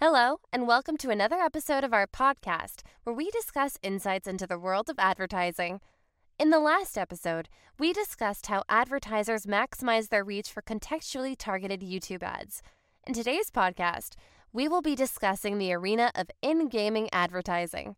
Hello, and welcome to another episode of our podcast where we discuss insights into the world of advertising. In the last episode, we discussed how advertisers maximize their reach for contextually targeted YouTube ads. In today's podcast, we will be discussing the arena of in gaming advertising.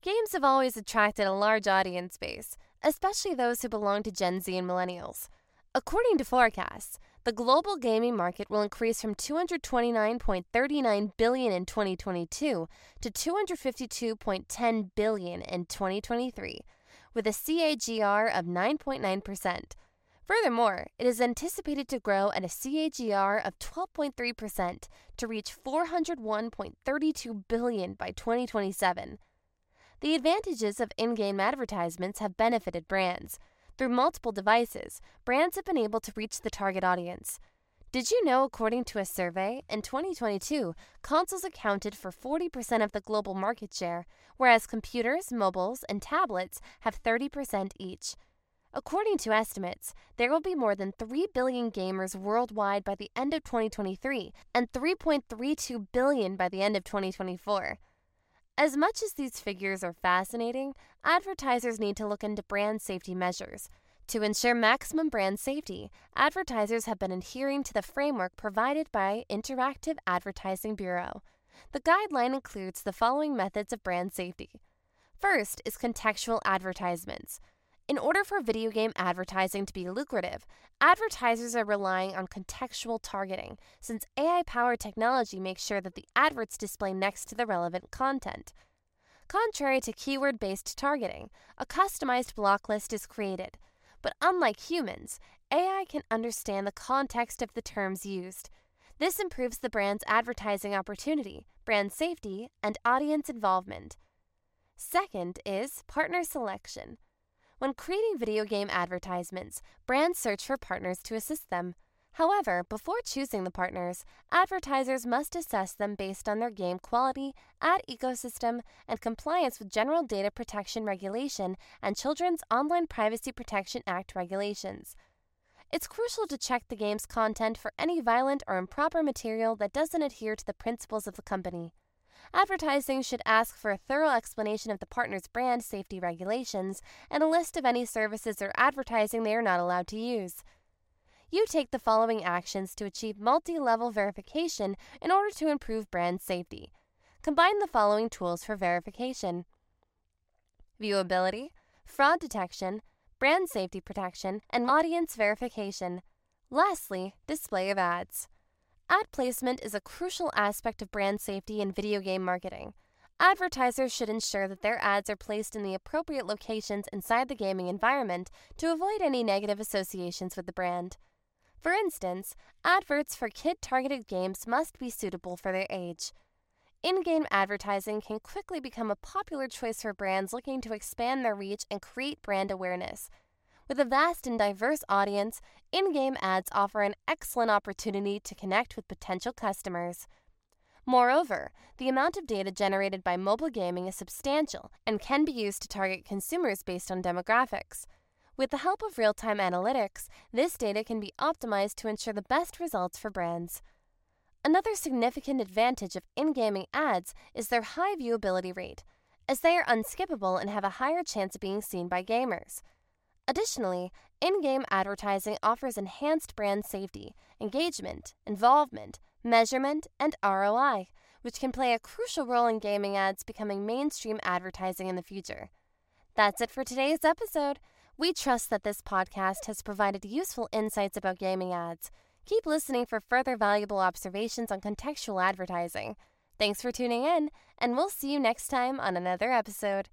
Games have always attracted a large audience base, especially those who belong to Gen Z and millennials. According to forecasts, the global gaming market will increase from 229.39 billion in 2022 to 252.10 billion in 2023, with a CAGR of 9.9%. Furthermore, it is anticipated to grow at a CAGR of 12.3% to reach 401.32 billion by 2027. The advantages of in-game advertisements have benefited brands. Through multiple devices, brands have been able to reach the target audience. Did you know, according to a survey, in 2022, consoles accounted for 40% of the global market share, whereas computers, mobiles, and tablets have 30% each? According to estimates, there will be more than 3 billion gamers worldwide by the end of 2023 and 3.32 billion by the end of 2024. As much as these figures are fascinating, advertisers need to look into brand safety measures. To ensure maximum brand safety, advertisers have been adhering to the framework provided by Interactive Advertising Bureau. The guideline includes the following methods of brand safety. First is contextual advertisements. In order for video game advertising to be lucrative, advertisers are relying on contextual targeting, since AI powered technology makes sure that the adverts display next to the relevant content. Contrary to keyword based targeting, a customized block list is created. But unlike humans, AI can understand the context of the terms used. This improves the brand's advertising opportunity, brand safety, and audience involvement. Second is partner selection. When creating video game advertisements, brands search for partners to assist them. However, before choosing the partners, advertisers must assess them based on their game quality, ad ecosystem, and compliance with General Data Protection Regulation and Children's Online Privacy Protection Act regulations. It's crucial to check the game's content for any violent or improper material that doesn't adhere to the principles of the company. Advertising should ask for a thorough explanation of the partner's brand safety regulations and a list of any services or advertising they are not allowed to use. You take the following actions to achieve multi level verification in order to improve brand safety. Combine the following tools for verification viewability, fraud detection, brand safety protection, and audience verification. Lastly, display of ads. Ad placement is a crucial aspect of brand safety in video game marketing. Advertisers should ensure that their ads are placed in the appropriate locations inside the gaming environment to avoid any negative associations with the brand. For instance, adverts for kid targeted games must be suitable for their age. In game advertising can quickly become a popular choice for brands looking to expand their reach and create brand awareness. With a vast and diverse audience, in game ads offer an excellent opportunity to connect with potential customers. Moreover, the amount of data generated by mobile gaming is substantial and can be used to target consumers based on demographics. With the help of real time analytics, this data can be optimized to ensure the best results for brands. Another significant advantage of in gaming ads is their high viewability rate, as they are unskippable and have a higher chance of being seen by gamers. Additionally, in game advertising offers enhanced brand safety, engagement, involvement, measurement, and ROI, which can play a crucial role in gaming ads becoming mainstream advertising in the future. That's it for today's episode. We trust that this podcast has provided useful insights about gaming ads. Keep listening for further valuable observations on contextual advertising. Thanks for tuning in, and we'll see you next time on another episode.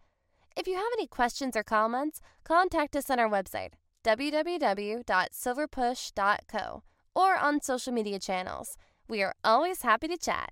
If you have any questions or comments, contact us on our website, www.silverpush.co, or on social media channels. We are always happy to chat.